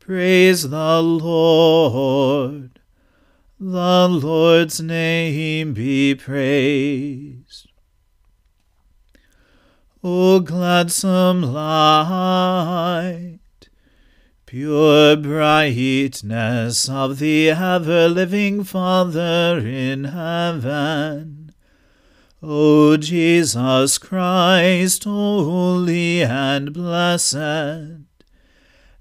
Praise the Lord. The Lord's name be praised. O gladsome light, pure brightness of the ever living Father in heaven O Jesus Christ, holy and blessed,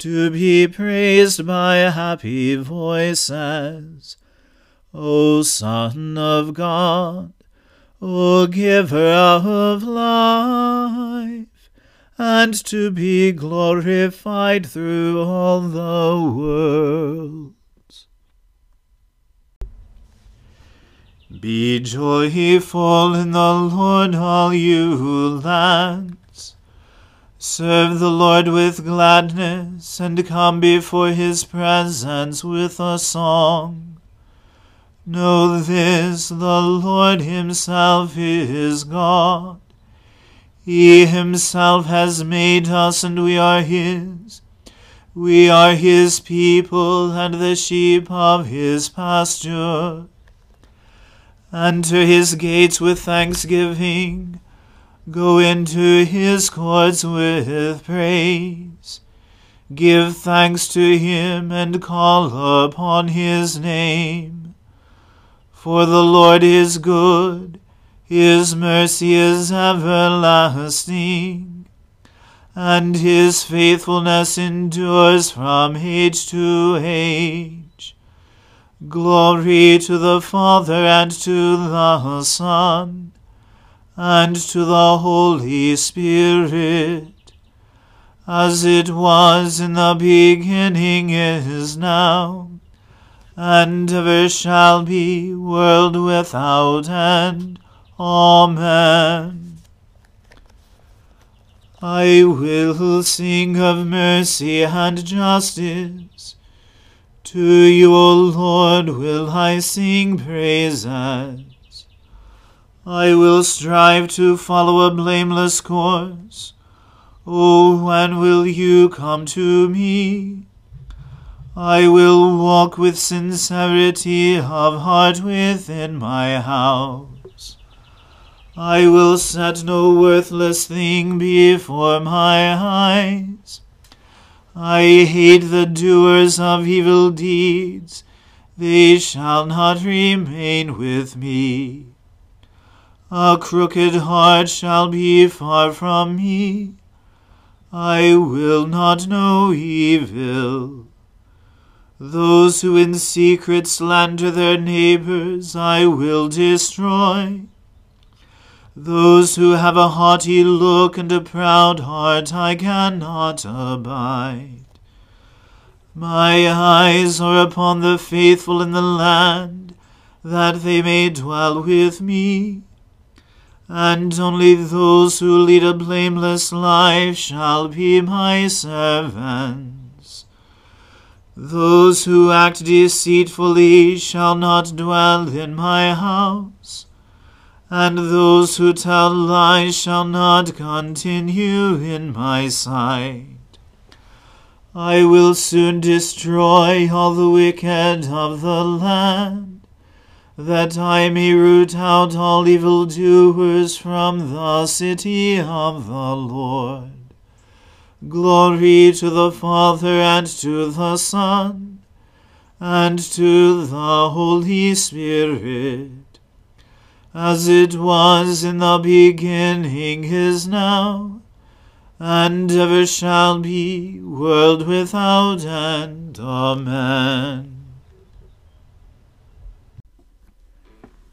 to be praised by happy voices. O Son of God, O Giver of life, and to be glorified through all the world. Be joyful in the Lord, all you lands. Serve the Lord with gladness, and come before his presence with a song. Know this, the Lord himself is God. He himself has made us, and we are his. We are his people, and the sheep of his pasture. Enter his gates with thanksgiving. Go into his courts with praise. Give thanks to him and call upon his name. For the Lord is good, his mercy is everlasting, and his faithfulness endures from age to age. Glory to the Father and to the Son and to the Holy Spirit, as it was in the beginning is now, and ever shall be, world without end. Amen. I will sing of mercy and justice. To you, O Lord, will I sing praises. I will strive to follow a blameless course. Oh, when will you come to me? I will walk with sincerity of heart within my house. I will set no worthless thing before my eyes. I hate the doers of evil deeds. They shall not remain with me. A crooked heart shall be far from me. I will not know evil. Those who in secret slander their neighbors I will destroy. Those who have a haughty look and a proud heart I cannot abide. My eyes are upon the faithful in the land, that they may dwell with me. And only those who lead a blameless life shall be my servants. Those who act deceitfully shall not dwell in my house and those who tell lies shall not continue in my sight. I will soon destroy all the wicked of the land, that I may root out all evildoers from the city of the Lord. Glory to the Father and to the Son and to the Holy Spirit as it was in the beginning is now, and ever shall be, world without end. Amen.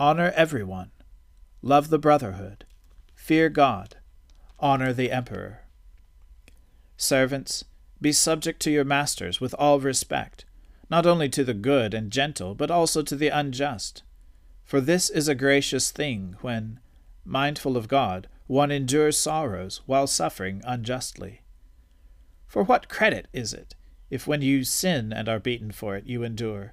Honor everyone, love the brotherhood, fear God, honor the emperor. Servants, be subject to your masters with all respect, not only to the good and gentle, but also to the unjust. For this is a gracious thing when, mindful of God, one endures sorrows while suffering unjustly. For what credit is it if when you sin and are beaten for it you endure?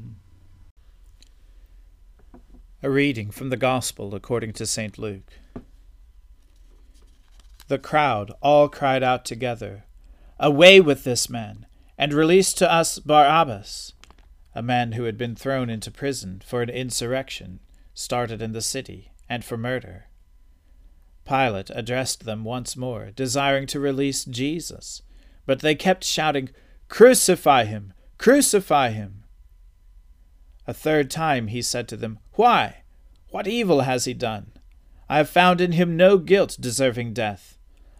A reading from the Gospel according to St. Luke. The crowd all cried out together, Away with this man, and release to us Barabbas, a man who had been thrown into prison for an insurrection started in the city and for murder. Pilate addressed them once more, desiring to release Jesus but they kept shouting, Crucify him! Crucify him! A third time he said to them, Why? What evil has he done? I have found in him no guilt deserving death.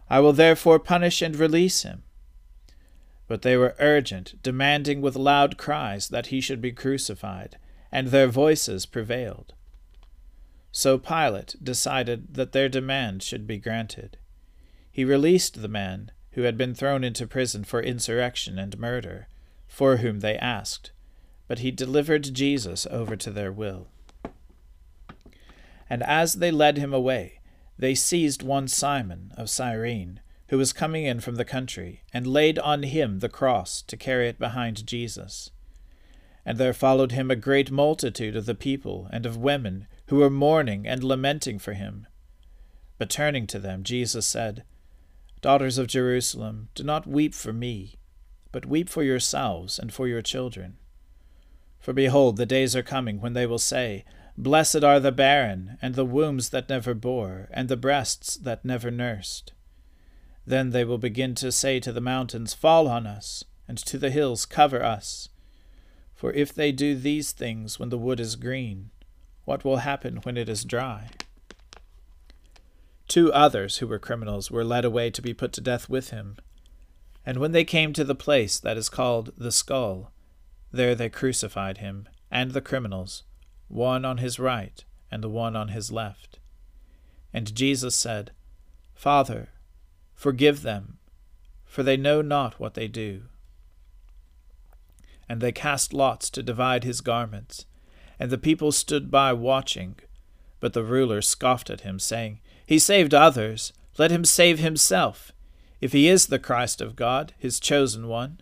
I will therefore punish and release him. But they were urgent, demanding with loud cries that he should be crucified, and their voices prevailed. So Pilate decided that their demand should be granted. He released the man who had been thrown into prison for insurrection and murder, for whom they asked, but he delivered Jesus over to their will. And as they led him away, they seized one Simon of Cyrene, who was coming in from the country, and laid on him the cross to carry it behind Jesus. And there followed him a great multitude of the people and of women who were mourning and lamenting for him. But turning to them, Jesus said, Daughters of Jerusalem, do not weep for me, but weep for yourselves and for your children. For behold, the days are coming when they will say, Blessed are the barren, and the wombs that never bore, and the breasts that never nursed. Then they will begin to say to the mountains, Fall on us, and to the hills, Cover us. For if they do these things when the wood is green, what will happen when it is dry? Two others who were criminals were led away to be put to death with him. And when they came to the place that is called the skull, there they crucified him and the criminals, one on his right and the one on his left. And Jesus said, Father, forgive them, for they know not what they do. And they cast lots to divide his garments, and the people stood by watching. But the ruler scoffed at him, saying, he saved others. Let him save himself, if he is the Christ of God, his chosen one.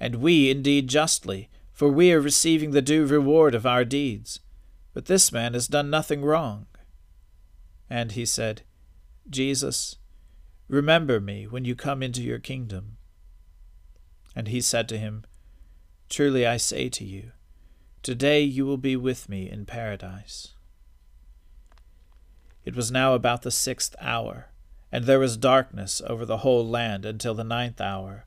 And we indeed justly, for we are receiving the due reward of our deeds. But this man has done nothing wrong. And he said, Jesus, remember me when you come into your kingdom. And he said to him, Truly I say to you, today you will be with me in paradise. It was now about the sixth hour, and there was darkness over the whole land until the ninth hour,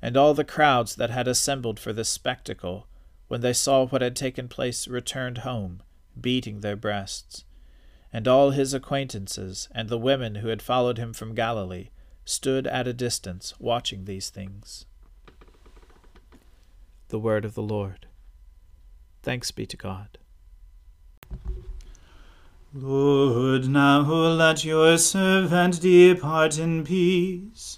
And all the crowds that had assembled for this spectacle, when they saw what had taken place, returned home, beating their breasts. And all his acquaintances, and the women who had followed him from Galilee, stood at a distance, watching these things. The Word of the Lord. Thanks be to God. Lord, now let your servant depart in peace,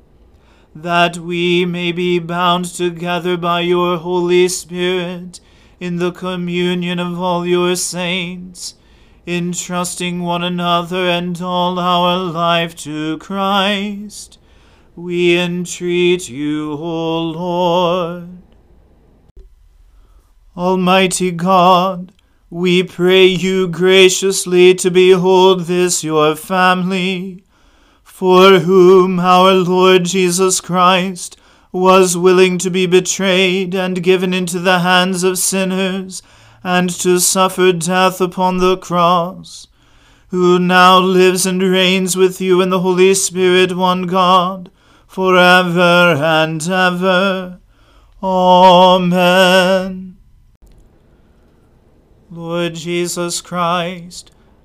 that we may be bound together by your Holy Spirit in the communion of all your saints, entrusting one another and all our life to Christ. We entreat you, O Lord. Almighty God, we pray you graciously to behold this your family for whom our Lord Jesus Christ was willing to be betrayed and given into the hands of sinners, and to suffer death upon the cross, who now lives and reigns with you in the Holy Spirit, one God, for ever and ever. Amen. Lord Jesus Christ,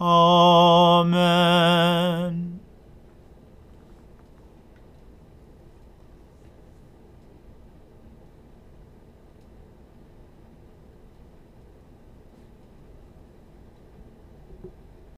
Amen.